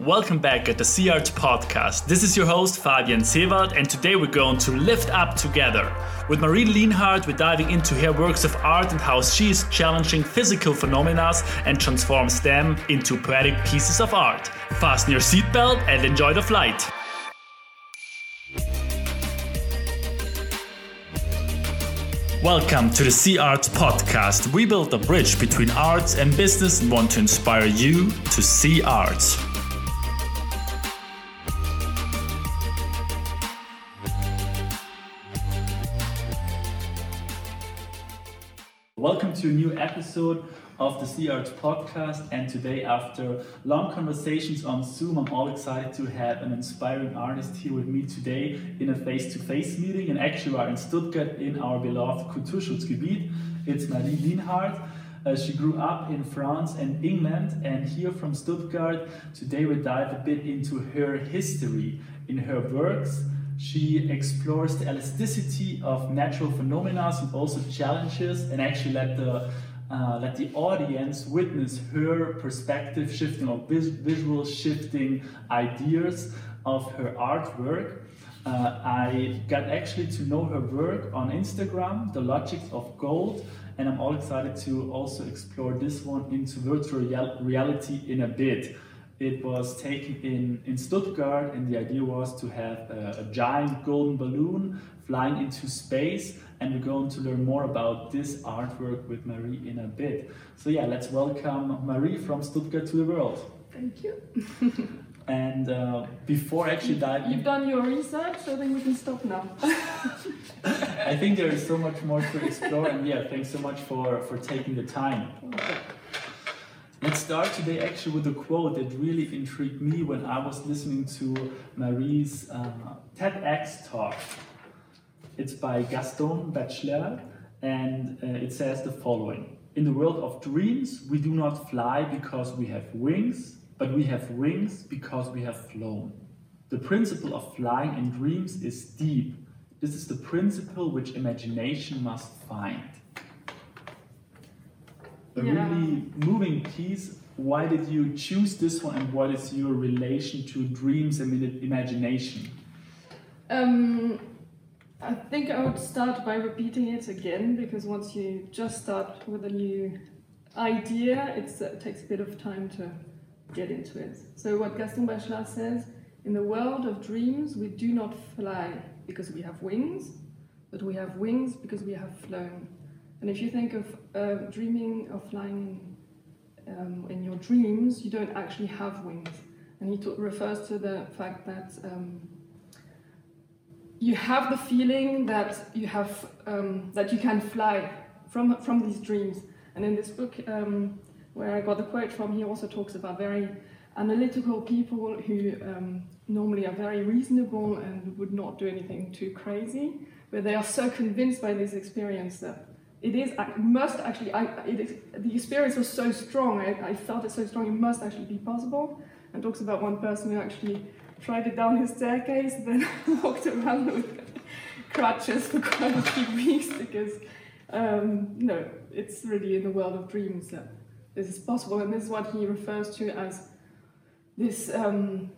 Welcome back at the Sea Arts Podcast. This is your host Fabian Sewald, and today we're going to lift up together. With Marie Lienhardt, we're diving into her works of art and how she is challenging physical phenomena and transforms them into poetic pieces of art. Fasten your seatbelt and enjoy the flight. Welcome to the Sea Arts Podcast. We build a bridge between arts and business and want to inspire you to see arts. Welcome to a new episode of the Sea Arts podcast. And today, after long conversations on Zoom, I'm all excited to have an inspiring artist here with me today in a face to face meeting. And actually, we are in Stuttgart in our beloved Kulturschutzgebiet. It's Marie Lienhardt. Uh, she grew up in France and England, and here from Stuttgart, today we dive a bit into her history in her works she explores the elasticity of natural phenomena and also challenges and actually let the uh, let the audience witness her perspective shifting or vis- visual shifting ideas of her artwork. Uh, I got actually to know her work on Instagram, The Logics of Gold, and I'm all excited to also explore this one into virtual reality in a bit. It was taken in, in Stuttgart, and the idea was to have a, a giant golden balloon flying into space. And we're going to learn more about this artwork with Marie in a bit. So, yeah, let's welcome Marie from Stuttgart to the world. Thank you. and uh, before actually diving. You've done your research, so then we can stop now. I think there is so much more to explore, and yeah, thanks so much for, for taking the time. Okay. Start today actually with a quote that really intrigued me when I was listening to Marie's uh, TEDx talk. It's by Gaston Bachelard, and uh, it says the following In the world of dreams, we do not fly because we have wings, but we have wings because we have flown. The principle of flying in dreams is deep. This is the principle which imagination must find a yeah. really moving piece. Why did you choose this one, and what is your relation to dreams and imagination? Um, I think I would start by repeating it again because once you just start with a new idea, uh, it takes a bit of time to get into it. So, what Gaston Bachelard says in the world of dreams, we do not fly because we have wings, but we have wings because we have flown. And if you think of uh, dreaming of flying in, um, in your dreams, you don't actually have wings. And he refers to the fact that um, you have the feeling that you have um, that you can fly from from these dreams. And in this book, um, where I got the quote from, he also talks about very analytical people who um, normally are very reasonable and would not do anything too crazy, but they are so convinced by this experience that it is must actually I, it is, the experience was so strong I, I, felt it so strong it must actually be possible. And talks about one person who actually tried it down his staircase then walked around with crutches for quite a few weeks because um, no it's really in the world of dreams that this is possible. And this is what he refers to as this um,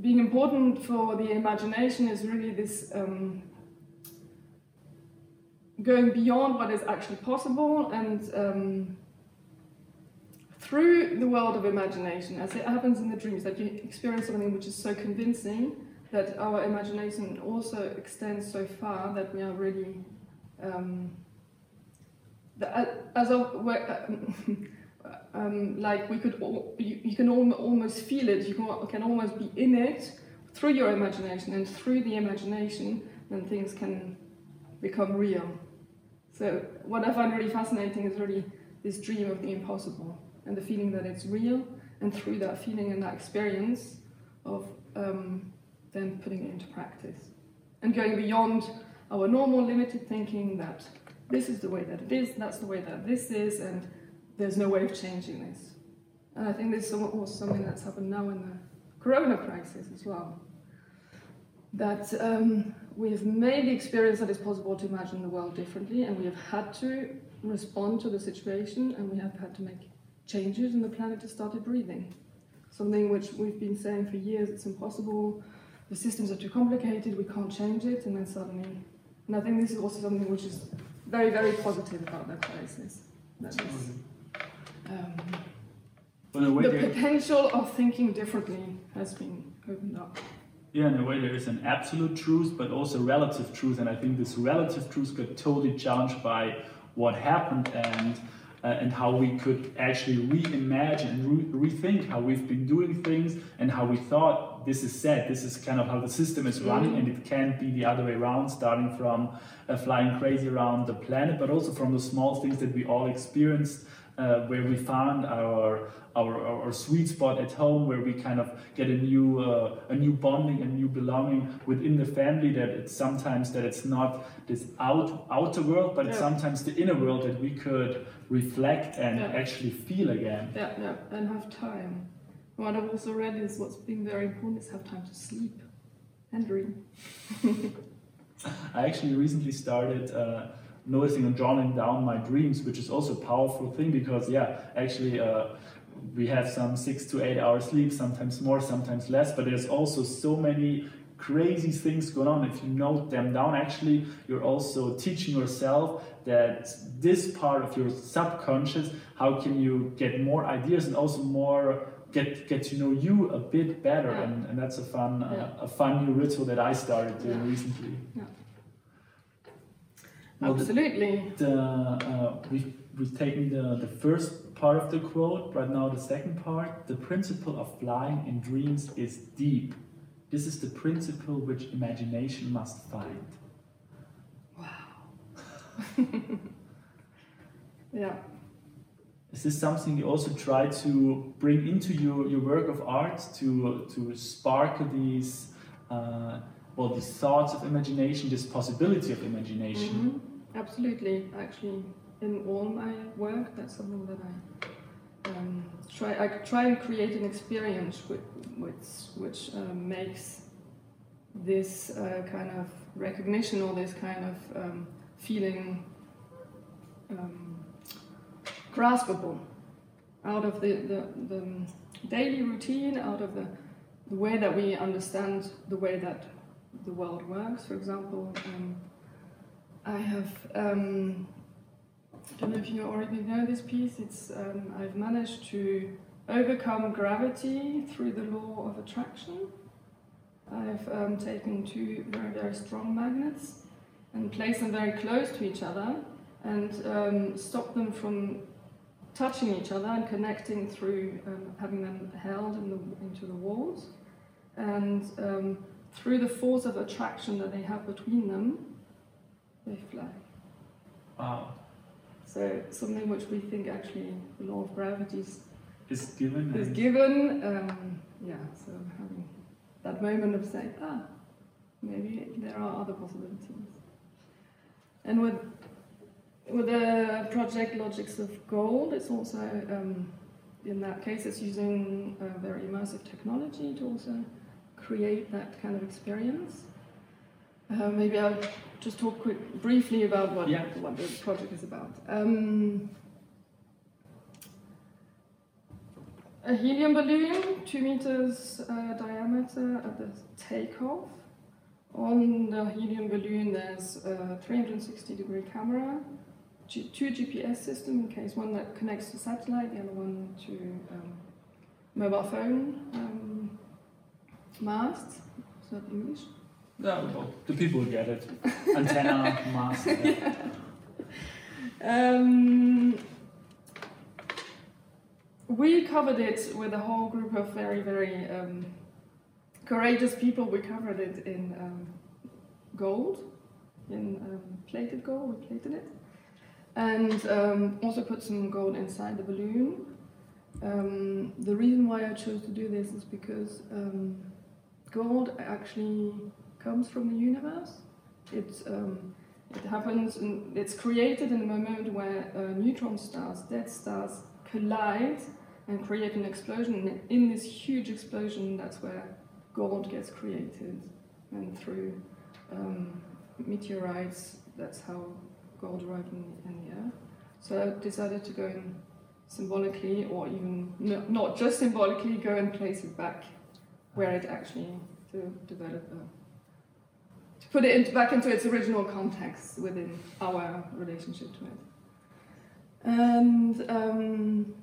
being important for the imagination is really this um, going beyond what is actually possible and um, through the world of imagination, as it happens in the dreams, that you experience something which is so convincing that our imagination also extends so far that we are really, um, as of, um, like we could, all, you, you, can al almost feel it, you can, can almost be in it through your imagination, and through the imagination, then things can become real. So what I find really fascinating is really this dream of the impossible and the feeling that it's real, and through that feeling and that experience of um, then putting it into practice and going beyond our normal limited thinking that this is the way that it is, that's the way that this is, and there's no way of changing this. And I think this is also something that's happened now in the corona crisis as well. That um, we've made the experience that it's possible to imagine the world differently, and we have had to respond to the situation, and we have had to make changes, and the planet has started breathing. something which we've been saying for years it's impossible, the systems are too complicated, we can't change it, and then suddenly. And I think this is also something which is very, very positive about that crisis. That is, um, in the potential of thinking differently has been opened up. Yeah, in a way, there is an absolute truth, but also relative truth, and I think this relative truth got totally challenged by what happened and. Uh, and how we could actually reimagine and re- rethink how we've been doing things and how we thought this is set, this is kind of how the system is running, Mhm. and it can't be the other way around, starting from uh, flying crazy around the planet, but also from the small things that we all experienced, uh, where we found our, our our sweet spot at home, where we kind of get a new uh, a new bonding, a new belonging within the family. That it's sometimes that it's not this out outer world, but it's sometimes the inner world that we could reflect and Yeah. actually feel again. Yeah, yeah, and have time. What I've also read is what's been very important is have time to sleep and dream. I actually recently started uh, noticing and journaling down my dreams, which is also a powerful thing because, yeah, actually, uh, we have some six to eight hours sleep, sometimes more, sometimes less, but there's also so many crazy things going on. If you note them down, actually, you're also teaching yourself that this part of your subconscious, how can you get more ideas and also more get get to know you a bit better Yeah. and, and that's a fun uh, a fun new ritual that I started doing Yeah. recently. The- Absolutely. the, uh, we've, we've taken the, the first part of the quote, right now the second part. The principle of flying in dreams is deep. This is the principle which imagination must find. Wow. yeah. Is this something you also try to bring into your, your work of art to, to spark these, uh, well, these thoughts of imagination, this possibility of imagination? Mhm. Absolutely. Actually, in all my work, that's something that I um, try. I try and create an experience which which, which uh, makes this uh, kind of recognition or this kind of um, feeling um, graspable out of the, the, the daily routine, out of the, the way that we understand the way that the world works. For example, um, I have. Um, I don't know if you already know this piece. It's um, I've managed to overcome gravity through the law of attraction. I've um, taken two very very strong magnets and placed them very close to each other and um, stopped them from touching each other and connecting through um, having them held in the, into the walls and um, through the force of attraction that they have between them they fly Wow. so something which we think actually the law of gravity is, Is given. is given um, yeah so having that moment of saying ah maybe there are other possibilities and with with the project Logics of Gold, it's also, um, in that case, it's using a very immersive technology to also create that kind of experience. Uh, maybe I'll just talk quick, briefly about what, Yeah. what the project is about. Um, a helium balloon, two meters uh, diameter at the takeoff. On the helium balloon, there's a 360 degree camera, G- two GPS systems in case one that connects to satellite, the other one to um, mobile phone um, mast. Is that English? Yeah, well, the people get it. Antenna, mast. yeah. Um, we covered it with a whole group of very, very um, courageous people. We covered it in um, gold, in um, plated gold. We plated it, and um, also put some gold inside the balloon. Um, the reason why I chose to do this is because um, gold actually comes from the universe. Um, it happens, it's created in a moment where uh, neutron stars, dead stars, collide and create an explosion. And in this huge explosion, that's where gold gets created. And through um, meteorites, that's how gold arrived in, in the Earth. So I decided to go and symbolically or even no, not just symbolically go and place it back where it actually to develop a, to put it back into its original context within our relationship to it. And um,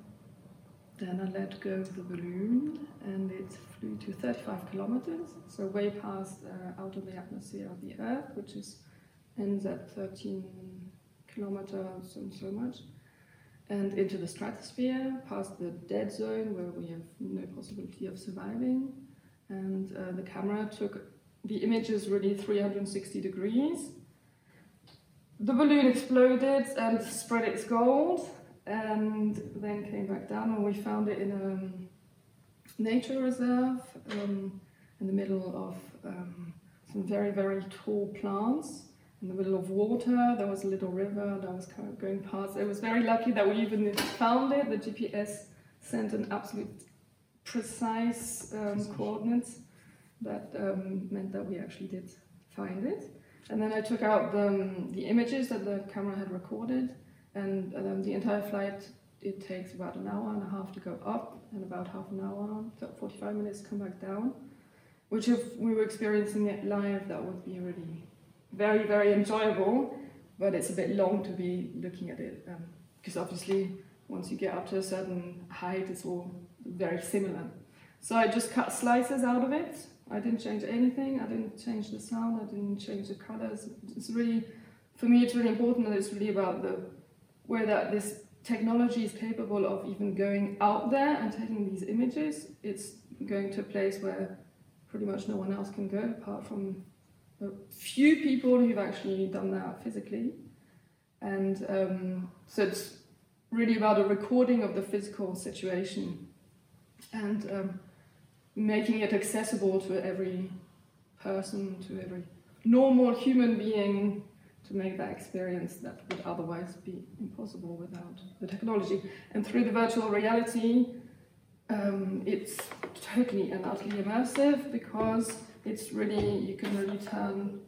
then I let go of the balloon and it flew to 35 kilometers, so way past uh, out of the atmosphere of the Earth, which is ends at 13 kilometers and so much and into the stratosphere, past the dead zone where we have no possibility of surviving. And uh, the camera took the images really 360 degrees. The balloon exploded and spread its gold, and then came back down, and we found it in a nature reserve um, in the middle of um, some very, very tall plants in the middle of water. There was a little river that was kind of going past. It was very lucky that we even found it. The GPS sent an absolute precise um, coordinates that um, meant that we actually did find it. And then I took out the, um, the images that the camera had recorded, and um, the entire flight it takes about an hour and a half to go up, and about half an hour, 45 minutes to come back down. Which, if we were experiencing it live, that would be really very, very enjoyable, but it's a bit long to be looking at it because um, obviously once you get up to a certain height, it's all very similar. So I just cut slices out of it. I didn't change anything. I didn't change the sound. I didn't change the colors. It's really, for me, it's really important that it's really about the where that this technology is capable of even going out there and taking these images. It's going to a place where pretty much no one else can go apart from a few people who've actually done that physically. And um, so it's really about a recording of the physical situation and um, making it accessible to every person, to every normal human being to make that experience that would otherwise be impossible without the technology. And through the virtual reality, um, it's totally and utterly immersive because it's really, you can really turn,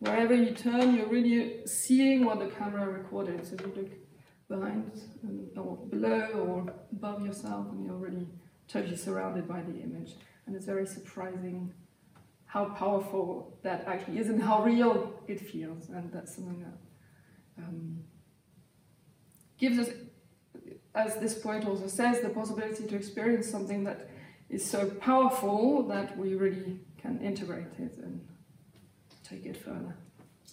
wherever you turn, you're really seeing what the camera recorded. So if you look behind and, or below or above yourself and you're really totally surrounded by the image. And it's very surprising how powerful that actually is and how real it feels. And that's something that um, gives us, as this poet also says, the possibility to experience something that is so powerful that we really can integrate it and take it further.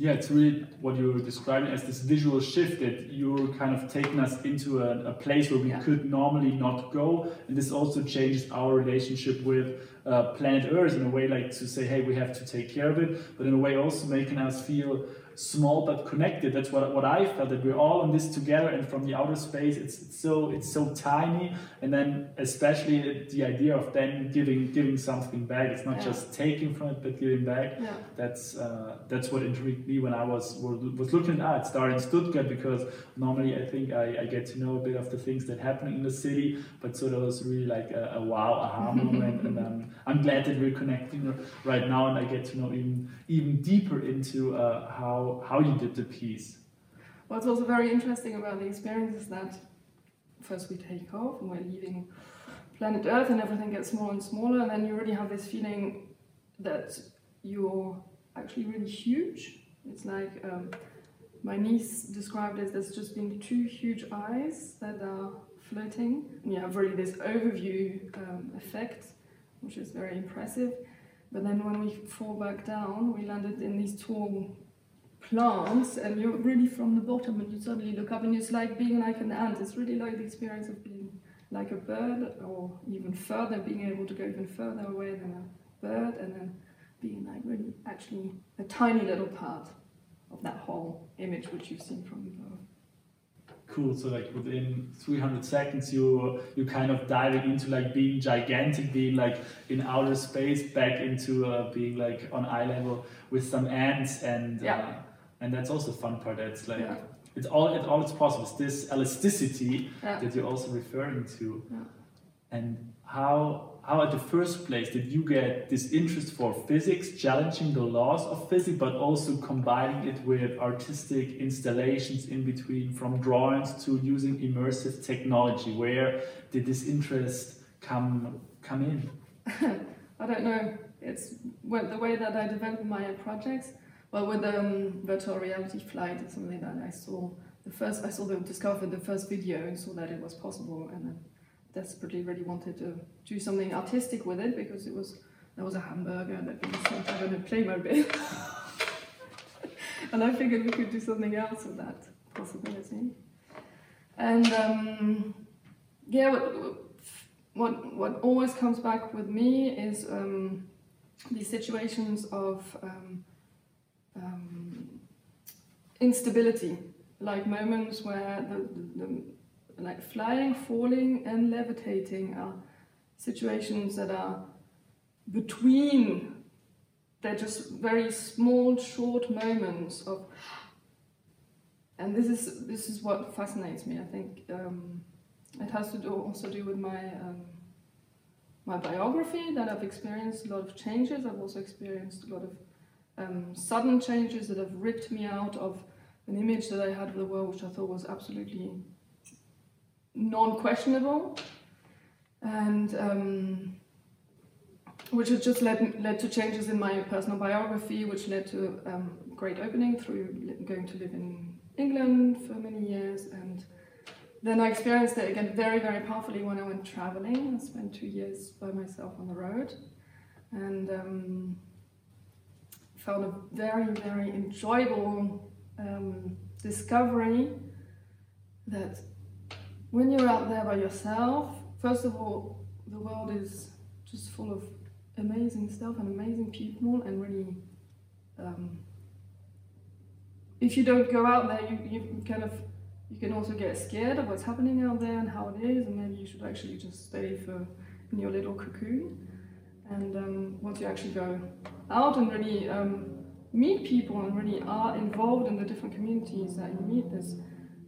Yeah, it's really what you're describing as this visual shift that you're kind of taking us into a, a place where we yeah. could normally not go. And this also changes our relationship with uh, planet Earth in a way, like to say, hey, we have to take care of it, but in a way also making us feel small but connected. That's what, what I felt that we're all in this together, and from the outer space, it's, it's so it's so tiny. And then especially the idea of then giving giving something back. It's not yeah. just taking from it, but giving back. Yeah. That's uh, that's what intrigued me when I was was looking at Start in Stuttgart because normally I think I, I get to know a bit of the things that happen in the city, but so that was really like a, a wow aha moment, and um, I'm glad that we're connecting right now, and I get to know even even deeper into uh, how how you did the piece. What's also very interesting about the experience is that first we take off and we're leaving planet Earth and everything gets smaller and smaller, and then you really have this feeling that you're actually really huge. It's like um, my niece described it as just being two huge eyes that are floating, and you have really this overview um, effect, which is very impressive. But then when we fall back down, we landed in these tall plants and you're really from the bottom and you suddenly look up and it's like being like an ant. It's really like the experience of being like a bird or even further, being able to go even further away than a bird and then being like really actually a tiny little part of that whole image which you've seen from above. Cool. So like within 300 seconds, you you kind of diving into like being gigantic, being like in outer space, back into uh, being like on eye level with some ants and yeah. Uh, and that's also the fun part. It's like yeah. it's all it all it's possible. It's this elasticity yeah. that you're also referring to, yeah. and how how at the first place did you get this interest for physics, challenging the laws of physics, but also combining it with artistic installations in between, from drawings to using immersive technology? Where did this interest come come in? I don't know. It's the way that I develop my projects. Well, with um, virtual reality flight, it's something that I saw the first. I saw the discovered the first video and saw that it was possible, and then desperately really wanted to do something artistic with it because it was there was a hamburger and that we sent out in a Playmobil. and I figured we could do something else with that possibility. And um, yeah, what, what, what always comes back with me is um, these situations of um, um instability, like moments where the, the, the like flying, falling, and levitating are situations that are between. They're just very small, short moments of. And this is this is what fascinates me. I think um, it has to do also do with my um, my biography that I've experienced a lot of changes. I've also experienced a lot of um, sudden changes that have ripped me out of an image that I had of the world, which I thought was absolutely non-questionable, and um, which has just led led to changes in my personal biography, which led to um, great opening through going to live in England for many years, and then I experienced it again very very powerfully when I went traveling. I spent two years by myself on the road, and um, found a very very enjoyable um, discovery that when you're out there by yourself, first of all, the world is just full of amazing stuff and amazing people, and really, um, if you don't go out there, you, you kind of you can also get scared of what's happening out there and how it is, and maybe you should actually just stay for in your little cocoon. And um, once you actually go out and really um, meet people and really are involved in the different communities that you meet, there's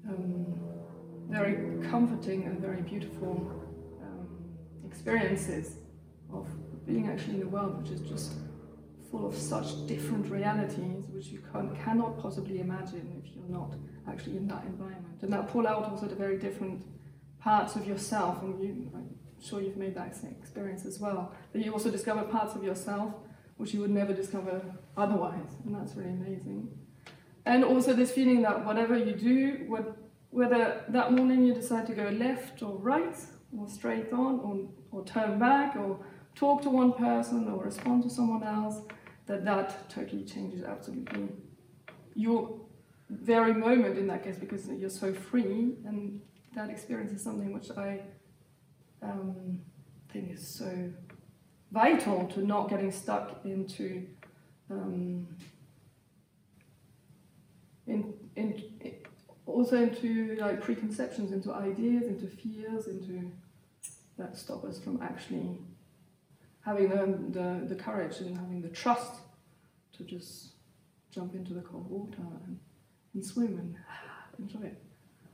um, very comforting and very beautiful um, experiences of being actually in the world, which is just full of such different realities which you can, cannot possibly imagine if you're not actually in that environment. And that pull out also the very different parts of yourself, and you, I'm sure you've made that experience as well, that you also discover parts of yourself which you would never discover otherwise, and that's really amazing. And also this feeling that whatever you do, what whether that morning you decide to go left or right, or straight on, or, or turn back, or talk to one person, or respond to someone else, that that totally changes absolutely your very moment in that case because you're so free, and that experience is something which I um, think is so vital to not getting stuck into um, in, in, also into like preconceptions, into ideas, into fears, into that stop us from actually having the, the, the courage and having the trust to just jump into the cold water and, and swim and enjoy it.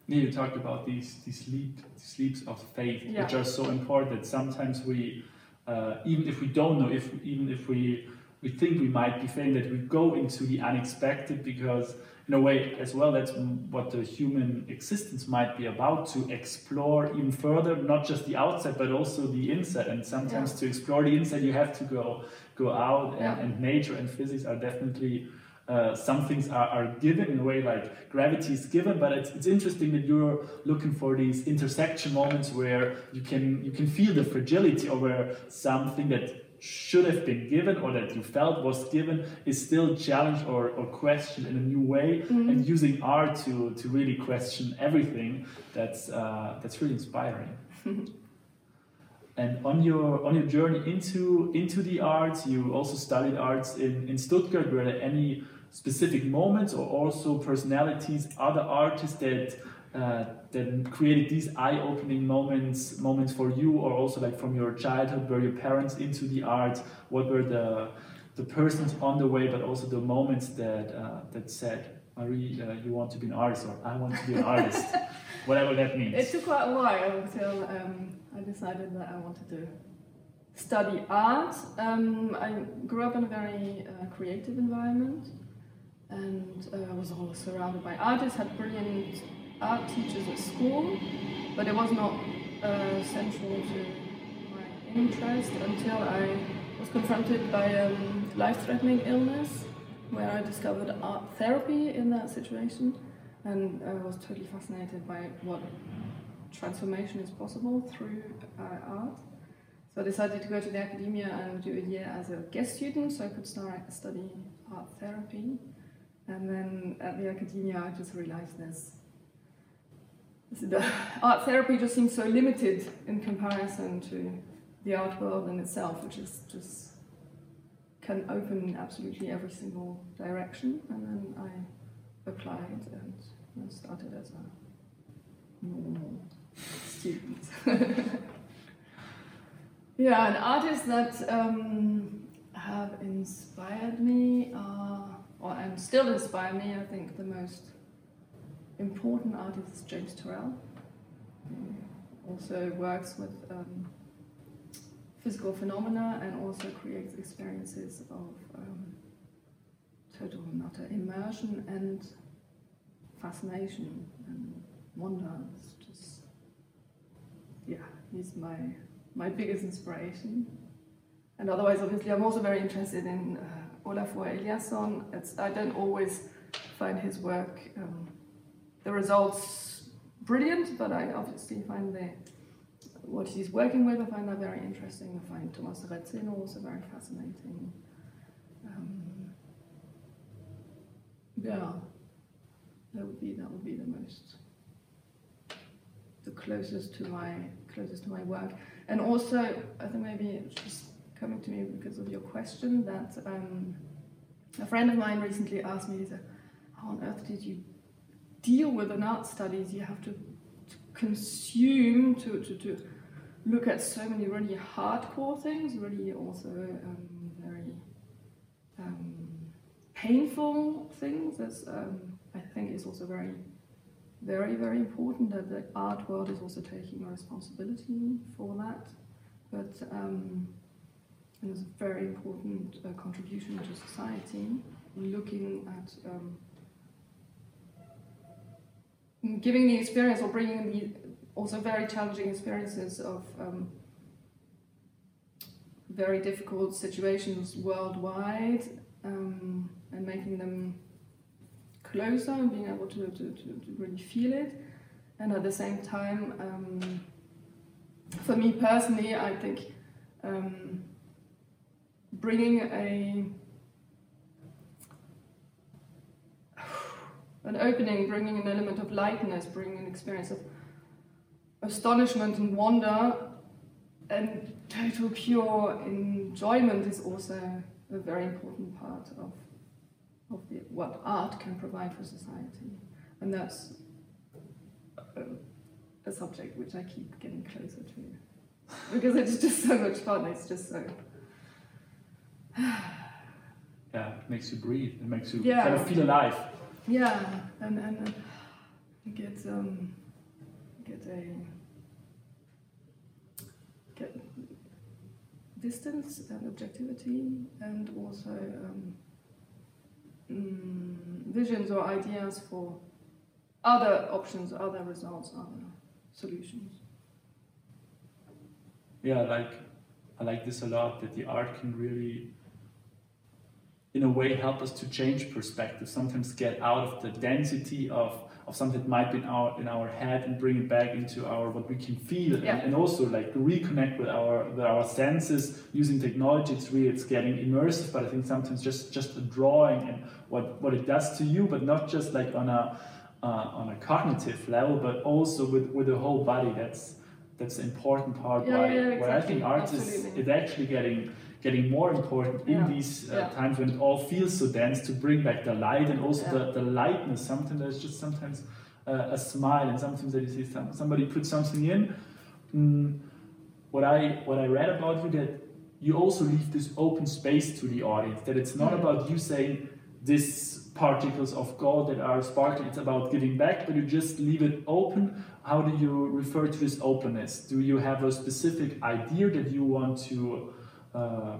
Yeah, you talked about these these leap, these leaps of faith, yeah. which are so important. Sometimes we, uh, even if we don't know, if even if we we think we might be failing, that we go into the unexpected because in a way as well that's what the human existence might be about to explore even further not just the outside but also the inside and sometimes yeah. to explore the inside you have to go go out and, yeah. and nature and physics are definitely uh, some things are, are given in a way like gravity is given but it's, it's interesting that you're looking for these intersection moments where you can you can feel the fragility or where something that should have been given or that you felt was given is still challenged or, or questioned in a new way mm-hmm. and using art to, to really question everything. That's uh, that's really inspiring. And on your on your journey into into the arts you also studied arts in, in Stuttgart. Were there any specific moments or also personalities other artists that uh, that created these eye-opening moments moments for you or also like from your childhood were your parents into the arts what were the the persons on the way but also the moments that uh, that said Marie uh, you want to be an artist or I want to be an artist whatever that means. It took quite a while until um, I decided that I wanted to study art. Um, I grew up in a very uh, creative environment and uh, was always surrounded by artists, had brilliant art teachers at school, but it was not uh, central to my interest until I was confronted by um, life-threatening illness, where I discovered art therapy in that situation, and I was totally fascinated by what transformation is possible through uh, art. So I decided to go to the academia and do a year as a guest student, so I could start study art therapy. And then at the academia, I just realized this. The art therapy just seems so limited in comparison to the art world in itself, which is just can open absolutely every single direction. And then I applied and started as a normal student. yeah, and artists that um, have inspired me are, or and still inspire me, I think the most important artist is James Turrell. Also works with um, physical phenomena and also creates experiences of um, total and utter immersion and fascination and wonder. It's just, yeah, he's my my biggest inspiration. And otherwise, obviously, I'm also very interested in uh, Olafur Eliasson. It's, I don't always find his work, um, the results brilliant, but I obviously find the what he's working with, I find that very interesting. I find Thomas Retzin also very fascinating. Um, yeah, that would be that would be the most the closest to my closest to my work. And also, I think maybe just coming to me because of your question that um, a friend of mine recently asked me, said, "How on earth did you deal with an art studies? You have to, to consume to, to, to look at so many really hardcore things, really also um, very um, painful things. That's um, I think is also very, very, very important that the art world is also taking responsibility for that. But um, and it's a very important uh, contribution to society, looking at um, giving the experience or bringing the also very challenging experiences of um, very difficult situations worldwide um, and making them closer and being able to, to, to, to, really feel it. And at the same time, um, for me personally, I think um, bringing a an opening, bringing an element of lightness, bringing an experience of astonishment and wonder and total pure enjoyment is also a very important part of, of the, what art can provide for society. And that's a, a subject which I keep getting closer to because it's just so much fun. It's just so. yeah, it makes you breathe. It makes you yeah. kind of feel alive. Yeah, and and uh, get um, get a get distance and objectivity, and also um, mm, visions or ideas for other options, other results, other solutions. Yeah, like I like this a lot that the art can really in a way help us to change perspective sometimes get out of the density of of something that might be in our in our head and bring it back into our what we can feel yeah. and, and, also like reconnect with our with our senses using technology it's really it's getting immersive but i think sometimes just just the drawing and what what it does to you but not just like on a uh, on a cognitive level but also with with the whole body that's that's the important part yeah, why, yeah, exactly. why i think art is, is actually getting getting more important in yeah. these uh, yeah. times when it all feels so dense to bring back the light and also the, the lightness. Sometimes there's just sometimes uh, a smile and sometimes that you see some, somebody put something in. Mm, what I what I read about you that you also leave this open space to the audience. That it's not mm. about you saying this particles of gold that are sparkling. It's about giving back, but you just leave it open how do you refer to this openness? Do you have a specific idea that you want to uh,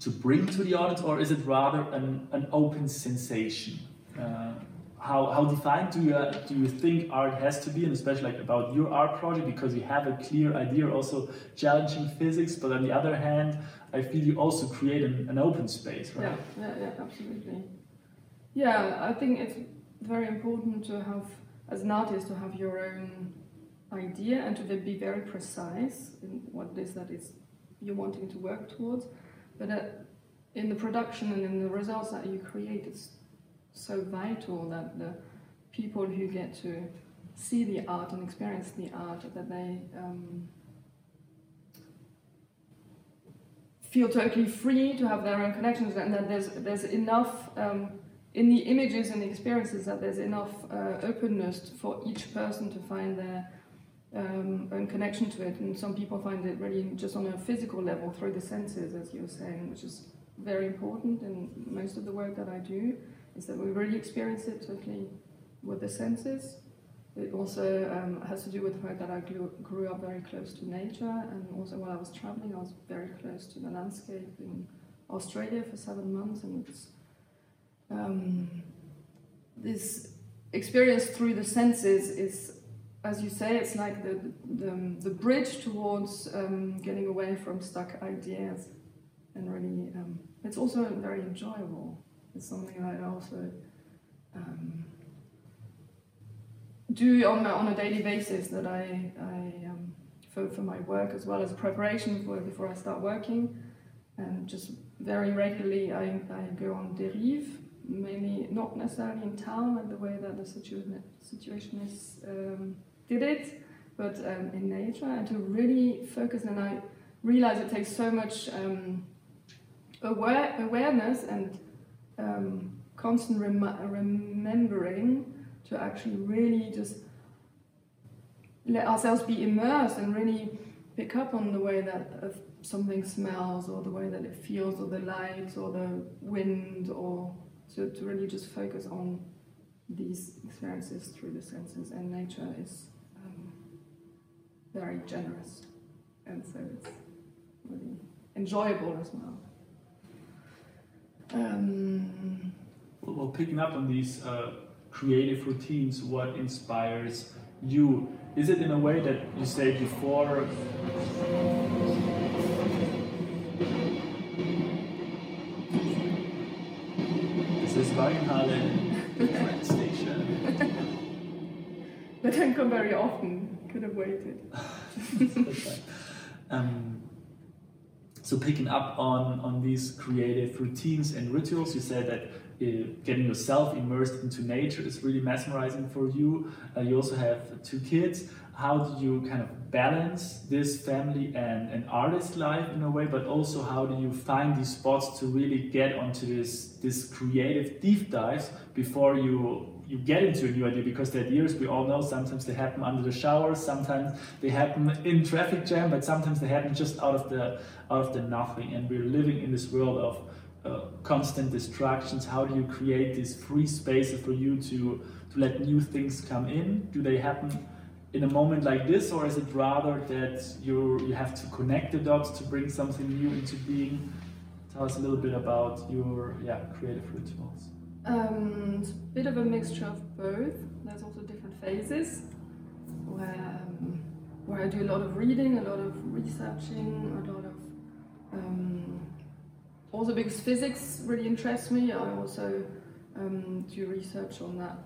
to bring to the audience, or is it rather an, an open sensation? Uh, how, how defined do you do you think art has to be, and especially like about your art project, because you have a clear idea, also challenging physics, but on the other hand, I feel you also create an, an open space, right? Yeah, yeah, yeah, absolutely. Yeah, I think it's very important to have, as an artist, to have your own idea and to be very precise in what it is that is you're wanting to work towards. But uh, in the production and in the results that you create, it's so vital that the people who get to see the art and experience the art that they um, feel totally free to have their own connections and that there's there's enough um, in the images and the experiences that there's enough uh, openness for each person to find their um, own connection to it. And some people find it really just on a physical level through the senses, as you were saying, which is very important in most of the work that I do, is that we really experience it totally with the senses. It also um, has to do with the fact that I grew, grew up very close to nature, and also while I was traveling, I was very close to the landscape in Australia for seven months, and it's um, this experience through the senses is, as you say, it's like the the, the bridge towards um, getting away from stuck ideas, and really, um, it's also very enjoyable. It's something that I also um, do on, on a daily basis that I, I um, for, for my work as well as preparation for before I start working, and just very regularly I, I go on dérive mainly not necessarily in town and the way that the situa- situationists um, did it, but um, in nature, and to really focus. And I realize it takes so much um, aware- awareness and um, constant rem- remembering to actually really just let ourselves be immersed and really pick up on the way that uh, something smells or the way that it feels or the light or the wind or to, to really just focus on these experiences through the senses and nature is very generous. And so it's really enjoyable as well. Um, well, picking up on these uh, creative routines, what inspires you? Is it in a way that you say before this is Wagenhalle don't come very often. Could have waited. um, so picking up on on these creative routines and rituals, you said that uh, getting yourself immersed into nature is really mesmerizing for you. Uh, you also have two kids. How do you kind of balance this family and, and artist life in a way, but also how do you find these spots to really get onto this this creative deep dives before you you get into a new idea because the ideas we all know sometimes they happen under the shower, sometimes they happen in traffic jam, but sometimes they happen just out of the out of the nothing. And we're living in this world of uh, constant distractions. How do you create these free spaces for you to to let new things come in? Do they happen in a moment like this, or is it rather that you you have to connect the dots to bring something new into being? Tell us a little bit about your yeah creative rituals. Um, it's a bit of a mixture of both. There's also different phases where um, where I do a lot of reading, a lot of researching, a lot of um, also because physics really interests me. I also um, do research on that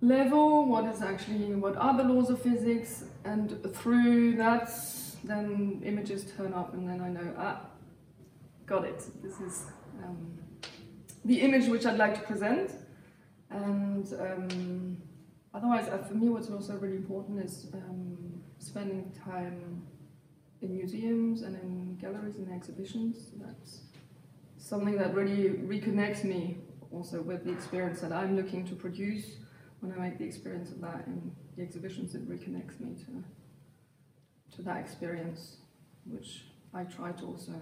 level. What is actually what are the laws of physics, and through that, then images turn up, and then I know ah, got it. This is um, the image which I'd like to present. And um, otherwise, uh, for me, what's also really important is um, spending time in museums and in galleries and exhibitions. That's something that really reconnects me also with the experience that I'm looking to produce. When I make the experience of that in the exhibitions, it reconnects me to, to that experience, which I try to also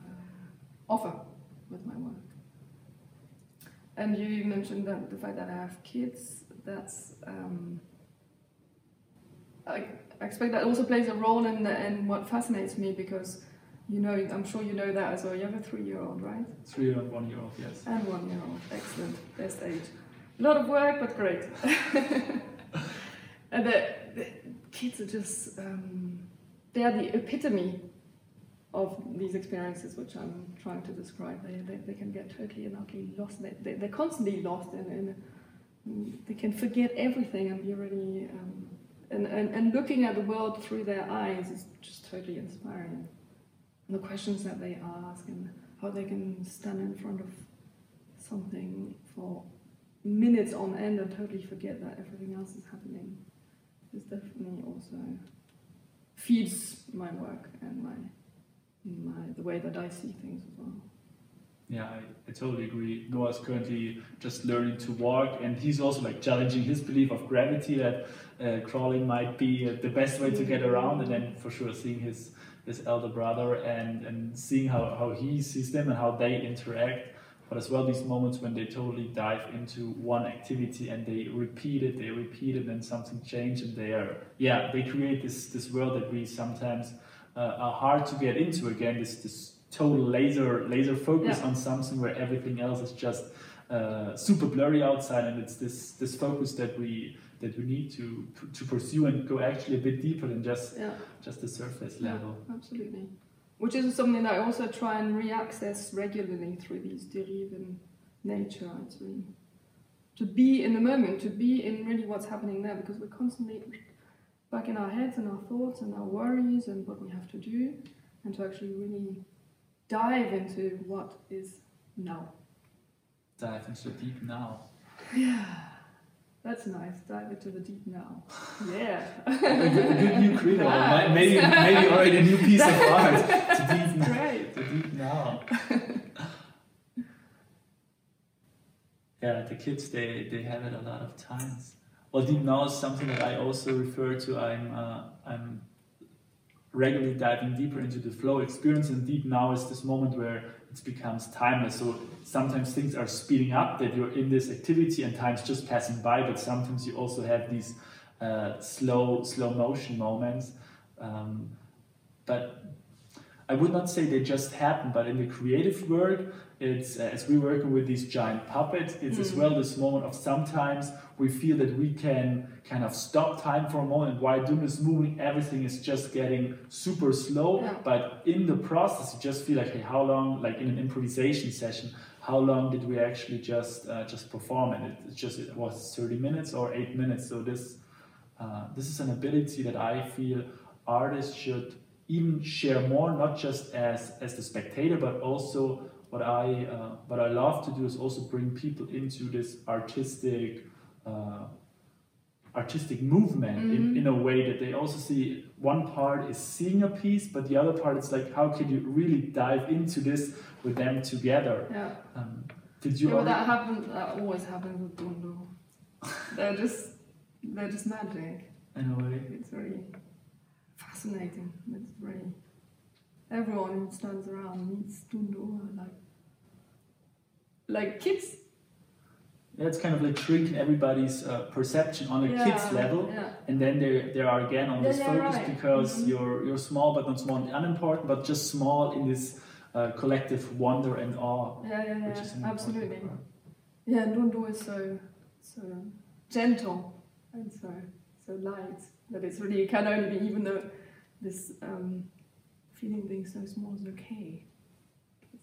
uh, offer with my work. And you mentioned that the fact that I have kids, that's um, I, I expect that also plays a role in, the, in what fascinates me because you know, I'm sure you know that as well. You have a three-year-old, right? Three and one-year-old, yes. And one-year-old, excellent, best age. A lot of work, but great. and the, the, kids are just, um, they are the epitome of these experiences which I'm trying to describe. They, they, they can get totally and utterly lost. They, they, they're constantly lost and, in, they can forget everything and be really, um, and, and, and looking at the world through their eyes is just totally inspiring And the questions that they ask and how they can stand in front of something for minutes on end and totally forget that everything else is happening is definitely also feeds my work and my my the way that I see things as well. Yeah, I, I totally agree. Noah's currently just learning to walk, and he's also like challenging his belief of gravity that uh, crawling might be uh, the best way to get around, and then for sure seeing his his elder brother and, and seeing how, how he sees them and how they interact. But as well, these moments when they totally dive into one activity and they repeat it, they repeat it, and something changes, and they are, yeah, they create this, this world that we sometimes are hard to get into again. This, this total laser laser focus Yeah. on something where everything else is just uh, super blurry outside, and it's this this focus that we that we need to to pursue and go actually a bit deeper than just Yeah, just the surface yeah, level. absolutely. Which is something that I also try and re-access regularly through these dérive in nature. It's really to be in the moment, to be in really what's happening there, because we're constantly back in our heads and our thoughts and our worries and what we have to do, and to actually really dive into what is now. Dive into the deep now. Yeah, that's nice. Dive into the deep now. Yeah. a, good, a good new credo, mi- maybe maybe already a new piece of art. To deep now. Great. To deep now. yeah, the kids they, they have it a lot of times. Deep now is something that I also refer to. I'm uh, I'm regularly diving deeper into the flow experience, and deep now is this moment where it becomes timeless. So sometimes things are speeding up, that you're in this activity, and time's just passing by. But sometimes you also have these uh, slow slow motion moments. Um, but I would not say they just happen, but in the creative work, it's uh, as we're working with these giant puppets, it's as Mm. well this moment of sometimes we feel that we can kind of stop time for a moment. While doing this moving, everything is just getting super slow. Yeah. But in the process, you just feel like, hey, how long? Like in an improvisation session, how long did we actually just uh, just perform? And it, it's just it was 30 minutes or eight minutes. So this uh, this is an ability that I feel artists should even share more, not just as as the spectator, but also what I uh, what I love to do is also bring people into this artistic uh, artistic movement in, Mhm. in a way that they also see one part is seeing a piece, but the other part is like how can you really dive into this with them together? Yeah. Um, did you? yeah, already- that happens. That always happens with Dundu. they're just, they're just magic. in a way. It's very fascinating. It's very. Everyone who stands around meets Dundu like, like kids. Yeah, it's kind of like shrinking everybody's uh, perception on a yeah, kid's level. Yeah. and then they they are again on Yeah, this focus right. because Mhm. you're you're small but not small and unimportant but just small in this uh, collective wonder and awe Yeah, yeah, which yeah, is absolutely. part. Yeah, Dundu is so so gentle and so so light that it's really it can only be even though this um, feeling being so small is okay.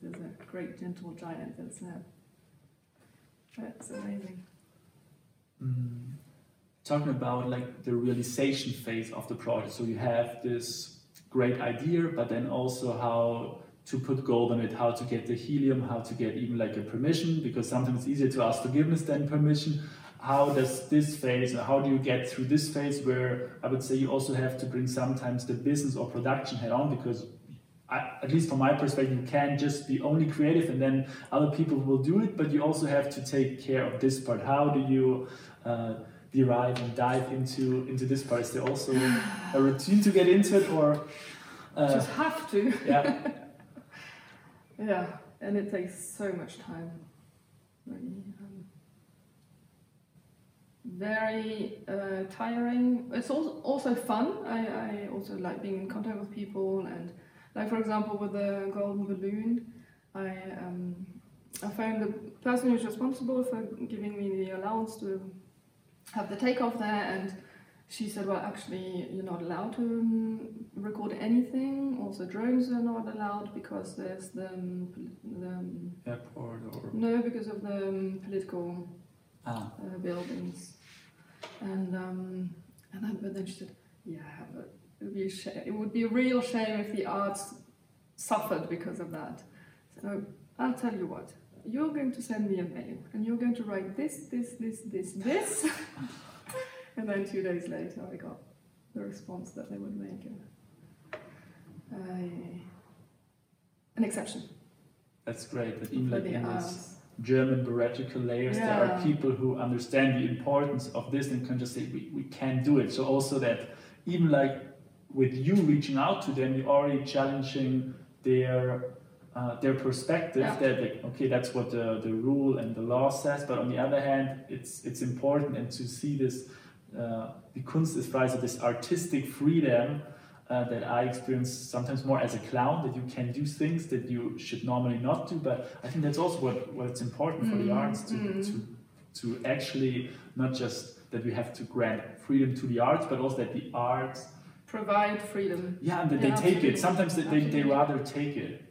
There's a great gentle giant that's there. That's amazing. Mm. talking about like the realization phase of the project so you have this great idea but then also how to put gold on it how to get the helium how to get even like a permission because sometimes it's easier to ask forgiveness than permission how does this phase or how do you get through this phase where i would say you also have to bring sometimes the business or production head on because I, at least from my perspective you can't just be only creative and then other people will do it but you also have to take care of this part how do you uh, derive and dive into into this part is there also a routine to get into it or uh, Just have to. yeah Yeah, and it takes so much time. Really. Very uh, tiring. It's also also fun. I, I also like being in contact with people and like for example with the golden balloon, I um, I found the person who's responsible for giving me the allowance to have the takeoff there and she said, well, actually, you're not allowed to um, record anything. Also, drones are not allowed because there's the, um, the um, Airport or no, because of the um, political ah, uh, buildings. And um, and then, but then she said, yeah, but it would be a shame. It would be a real shame if the arts suffered because of that. So I'll tell you what. You're going to send me a mail, and you're going to write this, this, this, this, this. and then two days later, I got the response that they would make a, a, an exception that's great. But even like in this. German bureaucratical layers, there are people who understand the importance of this and can just say we, we can do it. So also that even like with you reaching out to them, you're already challenging their uh, their perspective Yeah. that like okay that's what the, the rule and the law says but on the other hand it's it's important and to see this uh, die Kunst ist frei so this artistic freedom uh, that I experience sometimes more as a clown that you can do things that you should normally not do but I think that's also what what's important for the Mm, arts to, mm. to to actually not just that we have to grant freedom to the arts but also that the arts Provide freedom. yeah and that Yeah, they take absolutely. it sometimes they, they, they rather take it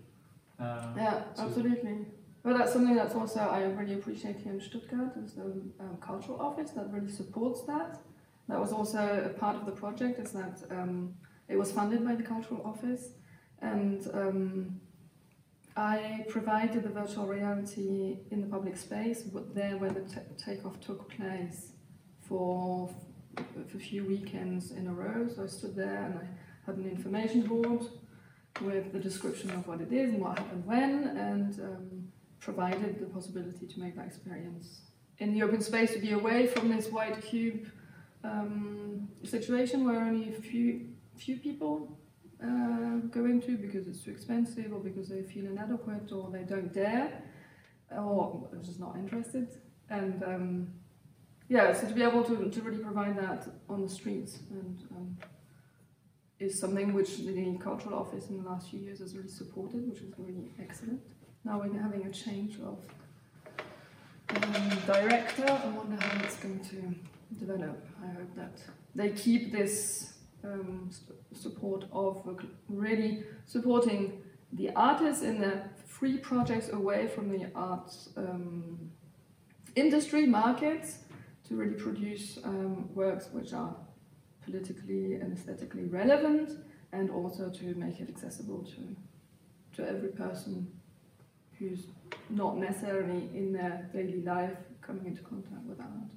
uh, Yeah, So- absolutely. Well, that's something that's also I really appreciate here in Stuttgart is the um, cultural office that really supports that. That was also a part of the project is that um, it was funded by the cultural office, and um, I provided the virtual reality in the public space there where the takeoff took place for a few weekends in a row. So I stood there and I had an information board with the description of what it is and what happened when, and um, provided the possibility to make that experience in the open space to be away from this white cube um, situation where only a few few people uh, go into because it's too expensive or because they feel inadequate or they don't dare or just not interested and um, yeah so to be able to, to really provide that on the streets and um, is something which the cultural office in the last few years has really supported, which is really excellent. Now we're having a change of um, director. I wonder how it's going to develop. I hope that they keep this um, support of really supporting the artists in their free projects away from the arts um, industry markets to really produce um, works which are politically and aesthetically relevant and also to make it accessible to to every person who's not necessarily in their daily life coming into contact with art.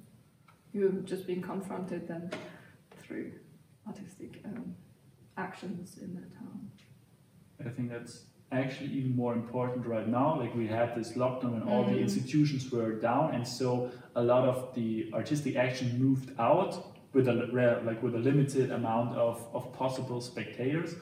Have just being confronted then through artistic um, actions in their town I think that's actually even more important right now. Like we had this lockdown and all the Mm. institutions were down, and so a lot of the artistic action moved out with a like with a limited amount of, of possible spectators.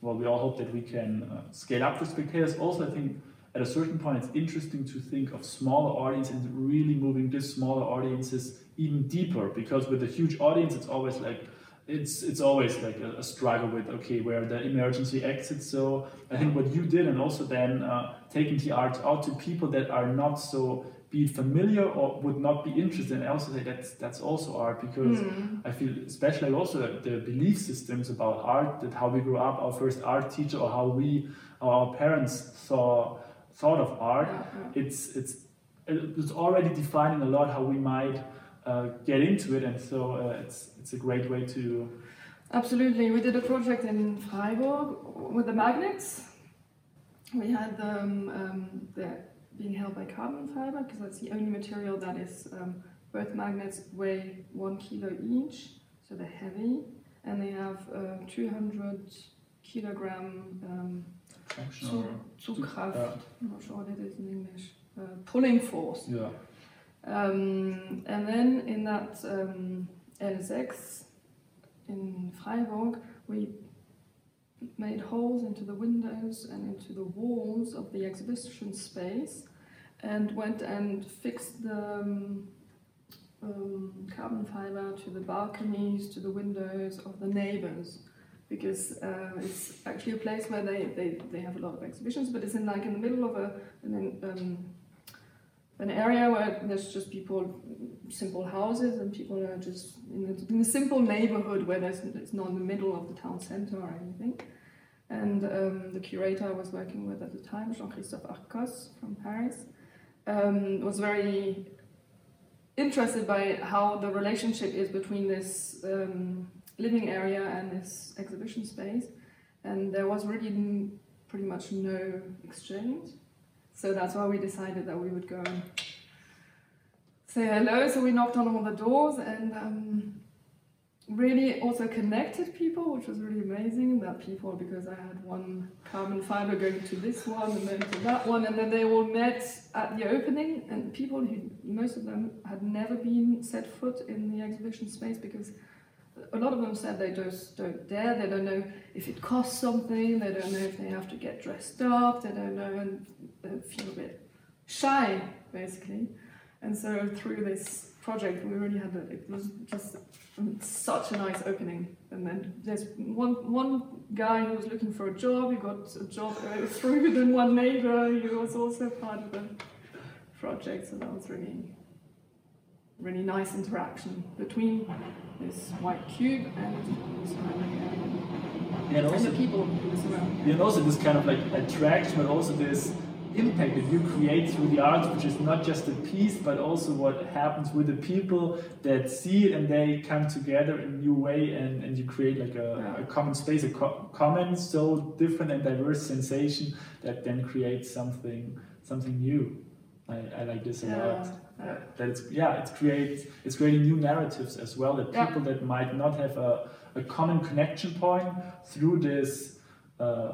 Well, we all hope that we can uh, scale up the spectators. Also, I think at a certain point it's interesting to think of smaller audiences and really moving these smaller audiences even deeper because with a huge audience it's always like it's it's always like a, a struggle with okay where the emergency exits so i think what you did and also then uh, taking the art out to people that are not so be it familiar or would not be interested and I also say that's that's also art because Mm. I feel especially also the belief systems about art that how we grew up our first art teacher or how we our parents saw thought of art it's it's it's already defining a lot how we might uh, get into it and so uh, it's it's a great way to Absolutely. We did a project in Freiburg with the magnets. We had them um, they're being held by carbon fiber because that's the only material that is um, both magnets weigh one kilo each, so they're heavy, and they have uh, 200 kilogram um, traction Zu- or Zugkraft. yeah, I'm not sure what it is in English. Uh, pulling force. yeah Um, and then in that um, L6 in Freiburg, we made holes into the windows and into the walls of the exhibition space and went and fixed the um, um, carbon fiber to the balconies, to the windows of the neighbors. Because uh, it's actually a place where they, they, they have a lot of exhibitions, but it's in like in the middle of a an, um, an area where there's just people, simple houses, and people are just in a, in a simple neighborhood where there's it's not in the middle of the town center or anything. And um, the curator I was working with at the time, Jean-Christophe Arcos from Paris, um, was very interested by how the relationship is between this um, living area and this exhibition space. And there was really pretty much no exchange. So that's why we decided that we would go and say hello. So we knocked on all the doors and um, really also connected people, which was really amazing. That people, because I had one carbon fiber going to this one and then to that one, and then they all met at the opening. And people who, most of them, had never been set foot in the exhibition space because a lot of them said they just don't dare. They don't know if it costs something. They don't know if they have to get dressed up. They don't know and they feel a bit shy, basically. And so through this project, we really had a, it was just such a nice opening. And then there's one one guy who was looking for a job. He got a job uh, through. Then one neighbor, he was also part of the project. So that was really really nice interaction between this white cube and surrounding. And also, the people surrounding and also this kind of like attraction, but also this impact that you create through the art, which is not just a piece, but also what happens with the people that see it and they come together in a new way, and, and you create like a, Yeah. a common space, a co- common, so different and diverse sensation that then creates something something new. I, I like this a lot. Yeah, yeah. That it's yeah, it creates it's creating new narratives as well. That Yeah. people that might not have a, a common connection point through this uh,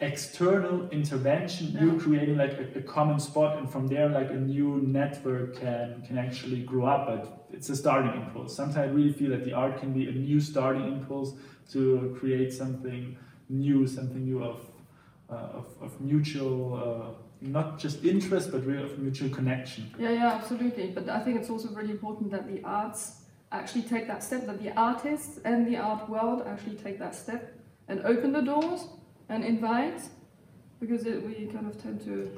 external intervention, Yeah. you're creating like a, a common spot, and from there, like a new network can can actually grow up. But it's a starting impulse. Sometimes I really feel that the art can be a new starting impulse to create something new, something new of uh, of, of mutual. Uh, not just interest, but real mutual connection. Yeah, yeah, absolutely. But I think it's also really important that the arts actually take that step, that the artists and the art world actually take that step and open the doors and invite, because it, we kind of tend to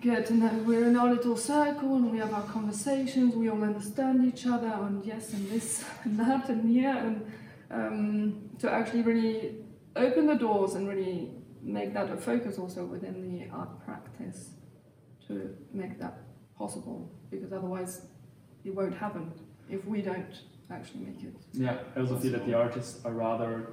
get in that we're in our little circle and we have our conversations, we all understand each other, and yes, and this and that and here, and um, to actually really open the doors and really make that a focus also within the art practice to make that possible because otherwise it won't happen if we don't actually make it. Yeah, I also feel that the artists are rather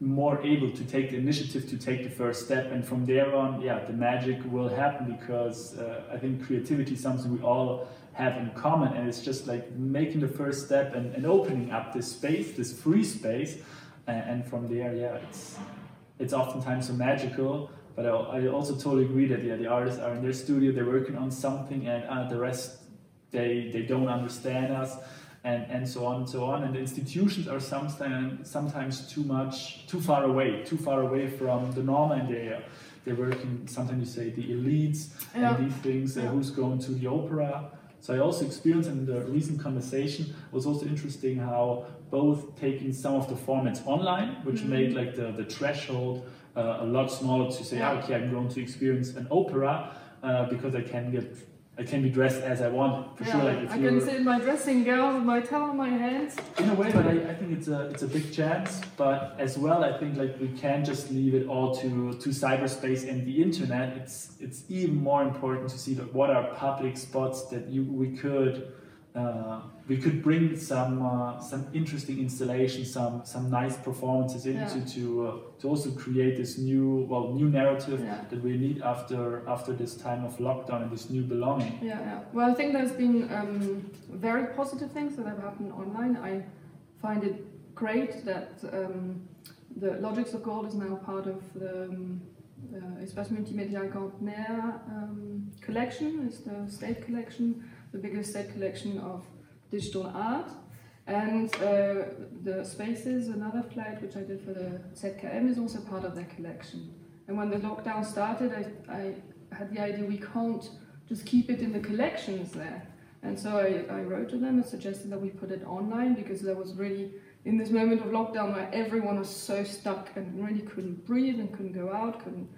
more able to take the initiative to take the first step, and from there on, yeah, the magic will happen because uh, I think creativity is something we all have in common, and it's just like making the first step and, and opening up this space, this free space, and, and from there, yeah, it's it's oftentimes so magical. But I, I also totally agree that yeah, the artists are in their studio, they're working on something, and uh, the rest they they don't understand us and, and so on and so on. And the institutions are sometimes sometimes too much, too far away, too far away from the norm, and they they're working. Sometimes you say the elites Yeah. and these things. Uh, who's going to the opera? So I also experienced in the recent conversation was also interesting how both taking some of the formats online, which Mhm. made like the, the threshold uh, a lot smaller to say, Yeah. "Ah, okay, I'm going to experience an opera uh, because I can get I can be dressed as I want. For Yeah, sure, like I can sit in my dressing gown with my towel in my hands. in a way, but I, I think it's a it's a big chance. But as well, I think like we can't just leave it all to to cyberspace and the internet. It's it's even more important to see that what are public spots that you we could uh, we could bring some uh, some interesting installations, some some nice performances into Yeah. to uh, to also create this new well new narrative Yeah. that we need after after this time of lockdown and this new belonging. Yeah, yeah. Well, I think there's been um, very positive things that have happened online. I find it great that um, the Logics of Gold is now part of the um, uh, Espace Multimédia Gantner um, collection. It's the state collection, the biggest state collection of digital art. And uh, the Spaces, another flight which I did for the ZKM, is also part of their collection. And when the lockdown started, I, I had the idea we can't just keep it in the collections there. And so I, I wrote to them and suggested that we put it online because there was really, in this moment of lockdown where everyone was so stuck and really couldn't breathe and couldn't go out, couldn't,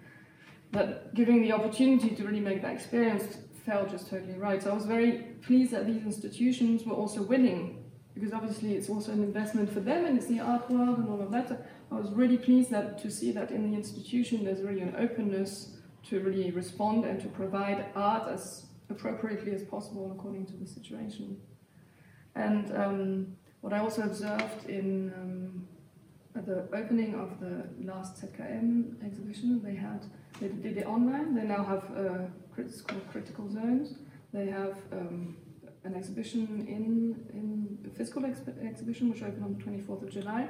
that giving the opportunity to really make that experience felt just totally right. So I was very pleased that these institutions were also willing because obviously it's also an investment for them and it's the art world and all of that. I was really pleased that to see that in the institution there's really an openness to really respond and to provide art as appropriately as possible according to the situation. And um, what I also observed in um, at the opening of the last ZKM exhibition, they had they did it online. They now have uh, called critical zones. They have um, an exhibition in in a physical exhibition which opened on the 24th of July.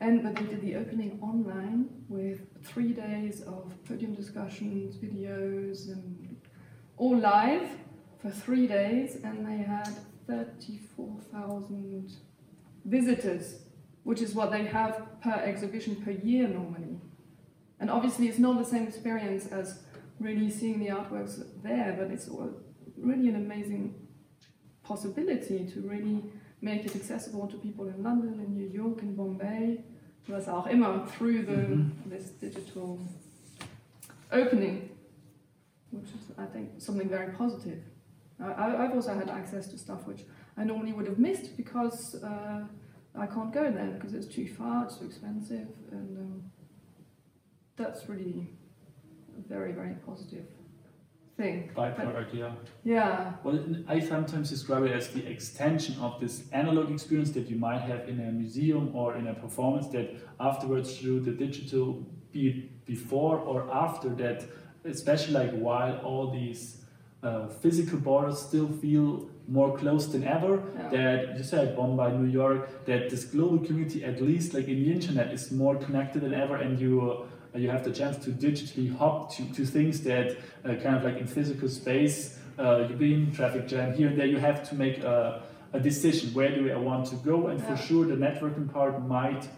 And but they did the opening online with three days of podium discussions, videos, and all live for three days, and they had 34,000 visitors, which is what they have per exhibition per year normally. And obviously, it's not the same experience as really seeing the artworks there, but it's really an amazing possibility to really make it accessible to people in London, in New York, in Bombay, was auch immer through the, mm -hmm. this digital opening which is, I think, something very positive. I, have also had access to stuff which I normally would have missed because uh, I can't go there because it's too far, it's too expensive, and um, that's really a very, very positive thing. Byproduct, yeah. Yeah. Well, I sometimes describe it as the extension of this analog experience that you might have in a museum or in a performance that afterwards through the digital, be it before or after that, especially like while all these uh, physical borders still feel more close than ever. Yeah. That you said Bombay, New York, that this global community, at least like in the internet, is more connected than ever, and you uh, you have the chance to digitally hop to, to things that uh, kind of like in physical space, uh, you've been traffic jam here and there. You have to make a, a decision where do I want to go, and yeah. for sure the networking part might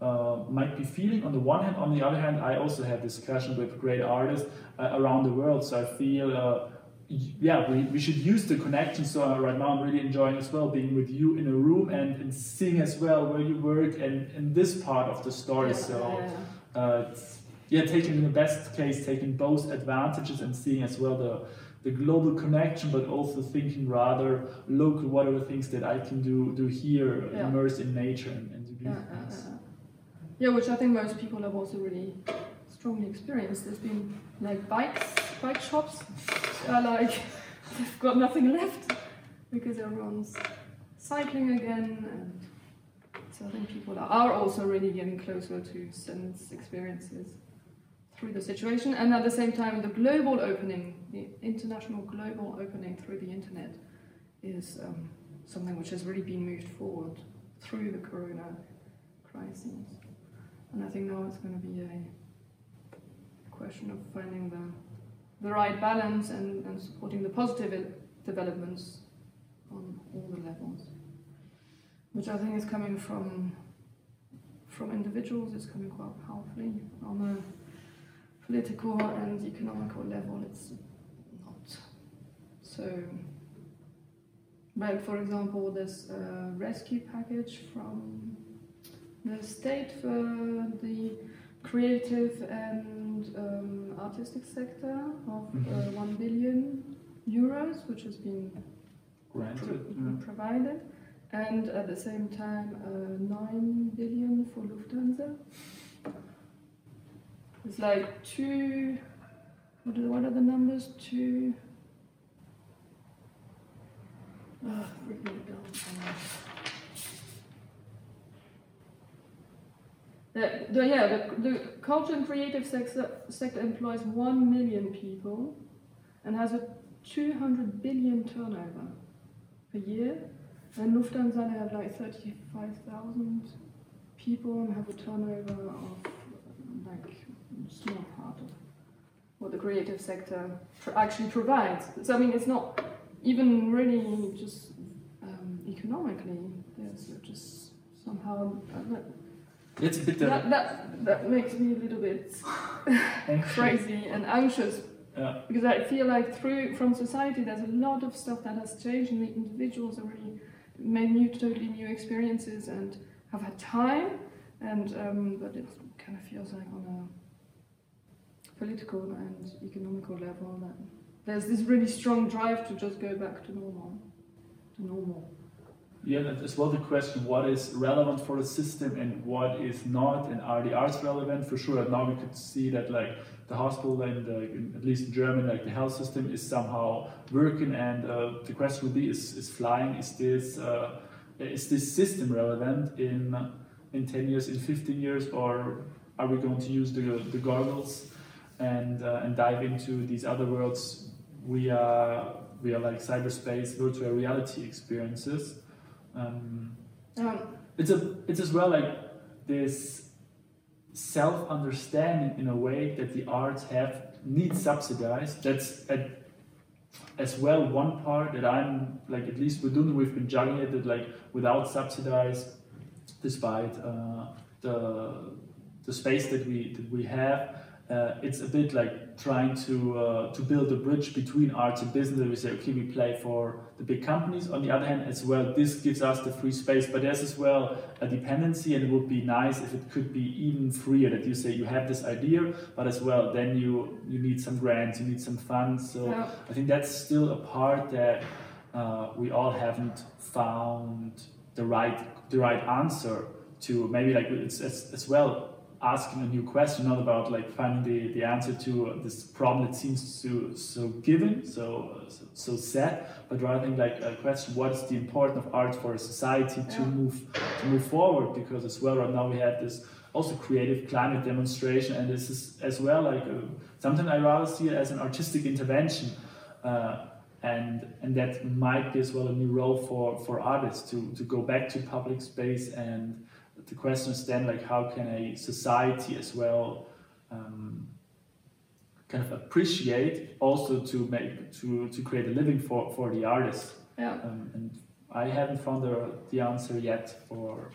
uh, might be feeling on the one hand. On the other hand, I also have discussion with great artists uh, around the world, so I feel. Uh, yeah, we, we should use the connection. So uh, right now I'm really enjoying as well being with you in a room and, and seeing as well where you work and, and this part of the story. Yeah, so uh, yeah, taking in the best case, taking both advantages and seeing as well the the global connection, but also thinking rather local. What are the things that I can do do here, yeah. immerse in nature and, and do yeah, things. Yeah, which I think most people have also really strongly experienced. There's been like bikes, bike shops are like they've got nothing left because everyone's cycling again, and so I think people are also really getting closer to sense experiences through the situation, and at the same time, the global opening, the international global opening through the internet, is um, something which has really been moved forward through the corona crisis. And I think now it's going to be a question of finding the, the right balance and, and supporting the positive developments on all the levels, which I think is coming from from individuals, it's coming quite powerfully on a political and economical level. It's not so. But for example, this uh, rescue package from the state for the creative and um, artistic sector of uh, 1 billion euros, which has been Granted, yeah. provided, and at the same time uh, 9 billion for Lufthansa. It's like two, what are, what are the numbers? Two, oh, The, the, yeah, the, the culture and creative sector, sector employs 1 million people and has a 200 billion turnover per year. And Lufthansa they have like 35,000 people and have a turnover of like a small part of what the creative sector actually provides. So I mean, it's not even really just um, economically. There's just somehow. Uh, Bitte. That, that, that makes me a little bit crazy and anxious Yeah. Because I feel like through from society, there's a lot of stuff that has changed, and the individuals are really made new, totally new experiences, and have had time. And um, but it kind of feels like on a political and economical level that there's this really strong drive to just go back to normal, to normal. Yeah, as well the question what is relevant for the system and what is not, and are the arts relevant? For sure, now we could see that like the hospital and the, at least in Germany, like the health system is somehow working, and uh, the question would be: Is, is flying? Is this uh, is this system relevant in in ten years, in fifteen years, or are we going to use the the goggles and uh, and dive into these other worlds We are we are like cyberspace, virtual reality experiences? Um, Um, it's a it's as well like this self understanding in a way that the arts have need subsidized. That's at, as well one part that I'm like at least with Dundu we've been juggling it that like without subsidized, despite uh, the the space that we that we have. Uh, it's a bit like trying to uh, to build a bridge between arts and business. We say, okay, we play for the big companies. On the other hand, as well, this gives us the free space, but there's as well a dependency, and it would be nice if it could be even freer. That you say you have this idea, but as well, then you you need some grants, you need some funds. So yeah. I think that's still a part that uh, we all haven't found the right the right answer to. Maybe like it's as, as well asking a new question, not about like finding the, the answer to this problem that seems so so given, so so, so set, but rather like a question: What is the importance of art for a society to Yeah. move to move forward? Because as well, right now we have this also creative climate demonstration, and this is as well like a, sometimes I rather see it as an artistic intervention. Uh, and and that might be as well a new role for for artists to to go back to public space and the question is then like how can a society as well um, kind of appreciate also to make to to create a living for for the artists Yeah. um, and I haven't found the, the answer yet for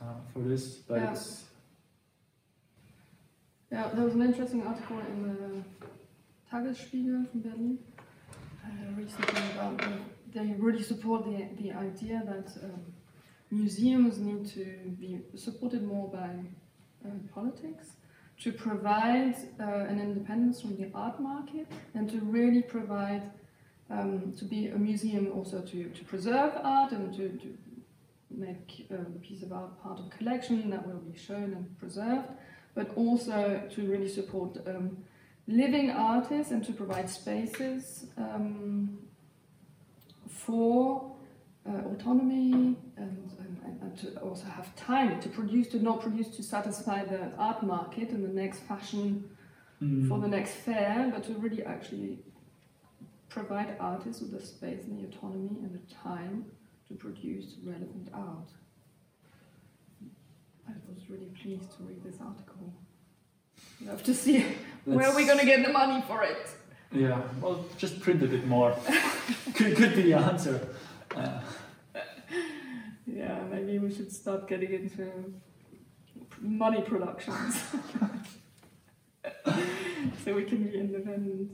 uh, for this but Yeah. it's Yeah, there was an interesting article in the Tagesspiegel from Berlin uh, recently about the, they really support the, the idea that um, museums need to be supported more by uh, politics to provide uh, an independence from the art market and to really provide um, to be a museum also to, to preserve art and to, to make um, a piece of art part of collection that will be shown and preserved but also to really support um, living artists and to provide spaces um, for autonomy and, and, and to also have time to produce, to not produce to satisfy the art market and the next fashion mm, for the next fair, but to really actually provide artists with the space and the autonomy and the time to produce relevant art. I was really pleased to read this article. We have to see where we're going to get the money for it. yeah well just print a bit more could, could be the answer uh, Yeah, maybe we should start getting into money productions. so we can be independent.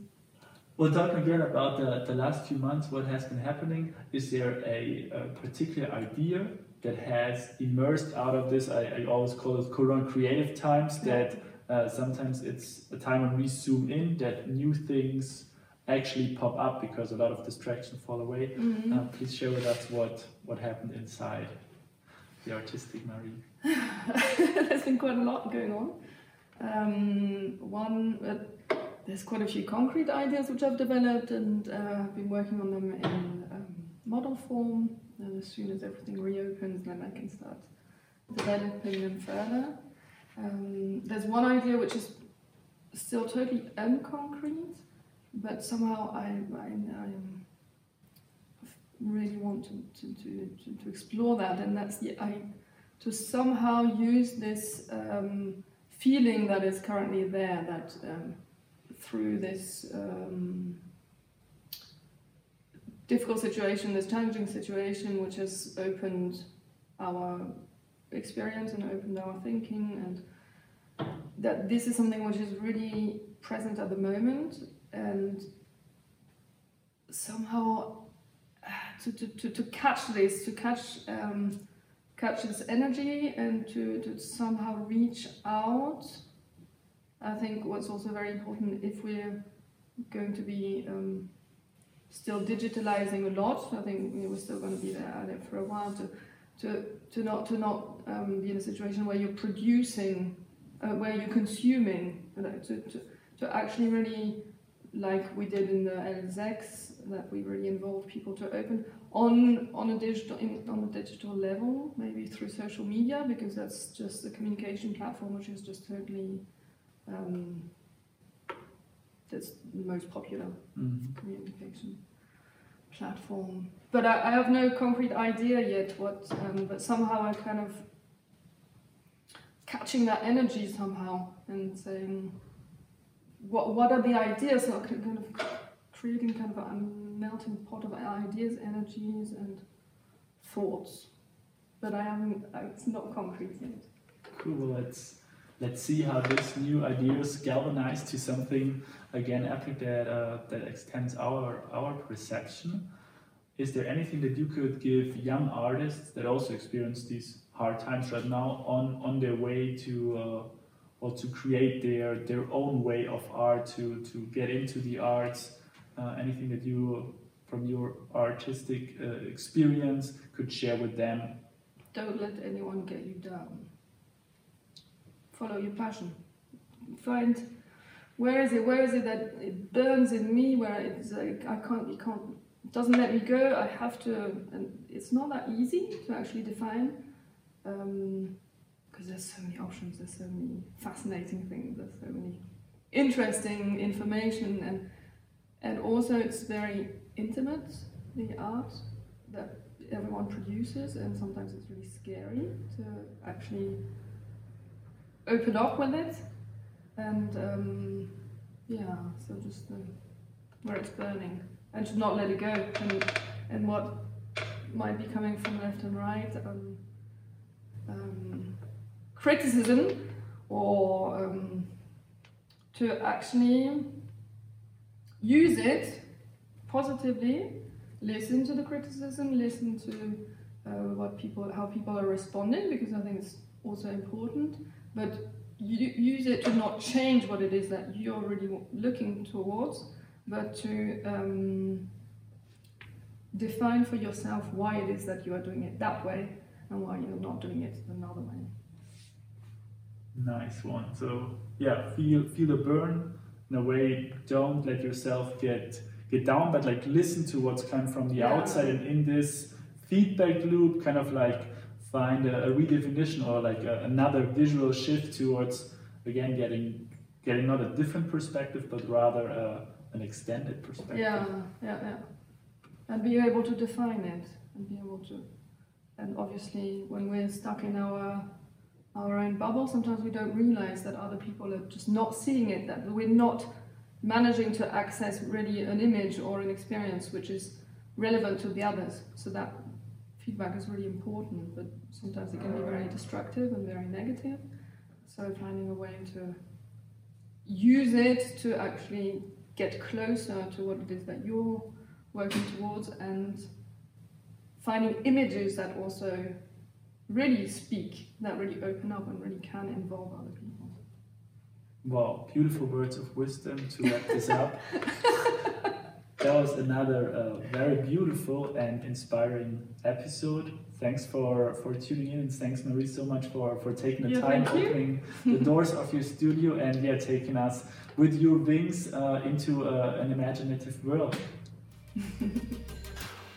Well, talking again about the, the last few months, what has been happening? Is there a, a particular idea that has emerged out of this? I, I always call it Corona creative times, that uh, sometimes it's a time when we zoom in, that new things actually pop up because a lot of distractions fall away. Mhm. Uh, please share with us what, what happened inside the artistic Marie. There's been quite a lot going on. Um, one, uh, there's quite a few concrete ideas which I've developed and uh, I've been working on them in um, model form. And as soon as everything reopens, then I can start developing them further. Um, there's one idea which is still totally unconcrete, but somehow I, I, I really want to, to, to, to, explore that, and that's I, to somehow use this um, feeling that is currently there that um, through this um, difficult situation, this challenging situation, which has opened our experience and opened our thinking, and that this is something which is really present at the moment, and somehow uh, to, to, to, to catch this, to catch um, catch this energy and to, to somehow reach out. I think what's also very important if we're going to be um, still digitalizing a lot. I think we're still going to be there it for a while to to, to not to not um, be in a situation where you're producing, uh, where you're consuming, you know, to, to, to actually really like we did in the L6, that we really involve people to open on on a digital in, on a digital level, maybe through social media, because that's just a communication platform which is just totally um, that's the most popular Mm. communication platform. But I, I have no concrete idea yet what, um, but somehow I kind of catching that energy somehow and saying, what what are the ideas? So kind of creating kind of a melting pot of ideas, energies, and thoughts. But I haven't. It's not concrete yet. Cool. Let's let's see how this new ideas galvanize to something again epic that uh, that extends our our perception. Is there anything that you could give young artists that also experience these hard times right now on on their way to uh, or to create their their own way of art to to get into the arts? Uh, anything that you from your artistic uh, experience could share with them? Don't let anyone get you down. Follow your passion. Find where is it? Where is it that it burns in me? Where it's like I can't, it can't, it doesn't let me go. I have to, and it's not that easy to actually define, because there's so many options. There's so many fascinating things. There's so many interesting information, and and also it's very intimate. The art that everyone produces, and sometimes it's really scary to actually open up with it. And um, yeah, so just uh, where it's burning, and to not let it go, and and what might be coming from left and right, um, um, criticism, or um, to actually use it positively listen to the criticism, listen to uh, what people, how people are responding, because I think it's also important. But you, use it to not change what it is that you're really looking towards, but to um, define for yourself why it is that you are doing it that way and why you're not doing it another way. Nice one. So yeah, feel feel the burn in a way. Don't let yourself get get down, but like listen to what's coming from the Yeah. outside, and in this feedback loop, kind of like find a, a redefinition or like a, another visual shift towards again getting getting not a different perspective, but rather uh, an extended perspective. Yeah, yeah, yeah. And be able to define it and be able to. And obviously, when we're stuck in our our own bubble, sometimes we don't realize that other people are just not seeing it. That we're not managing to access really an image or an experience which is relevant to the others. So that feedback is really important, but sometimes it can be very destructive and very negative. So finding a way to use it to actually get closer to what it is that you're working towards and finding images that also really speak, that really open up and really can involve other people. Wow, beautiful words of wisdom to wrap this up. that was another uh, very beautiful and inspiring episode. Thanks for, for tuning in and thanks Marie so much for, for taking the Yeah, time opening the doors of your studio and yeah taking us with your wings uh, into uh, an imaginative world.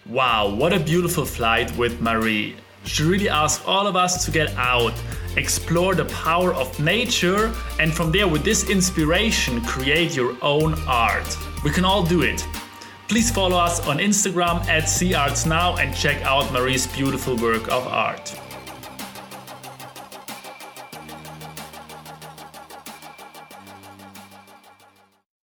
Wow, what a beautiful flight with Marie. She really asked all of us to get out, explore the power of nature, and from there, with this inspiration, create your own art. We can all do it. Please follow us on Instagram at SeeArtsNow and check out Marie's beautiful work of art.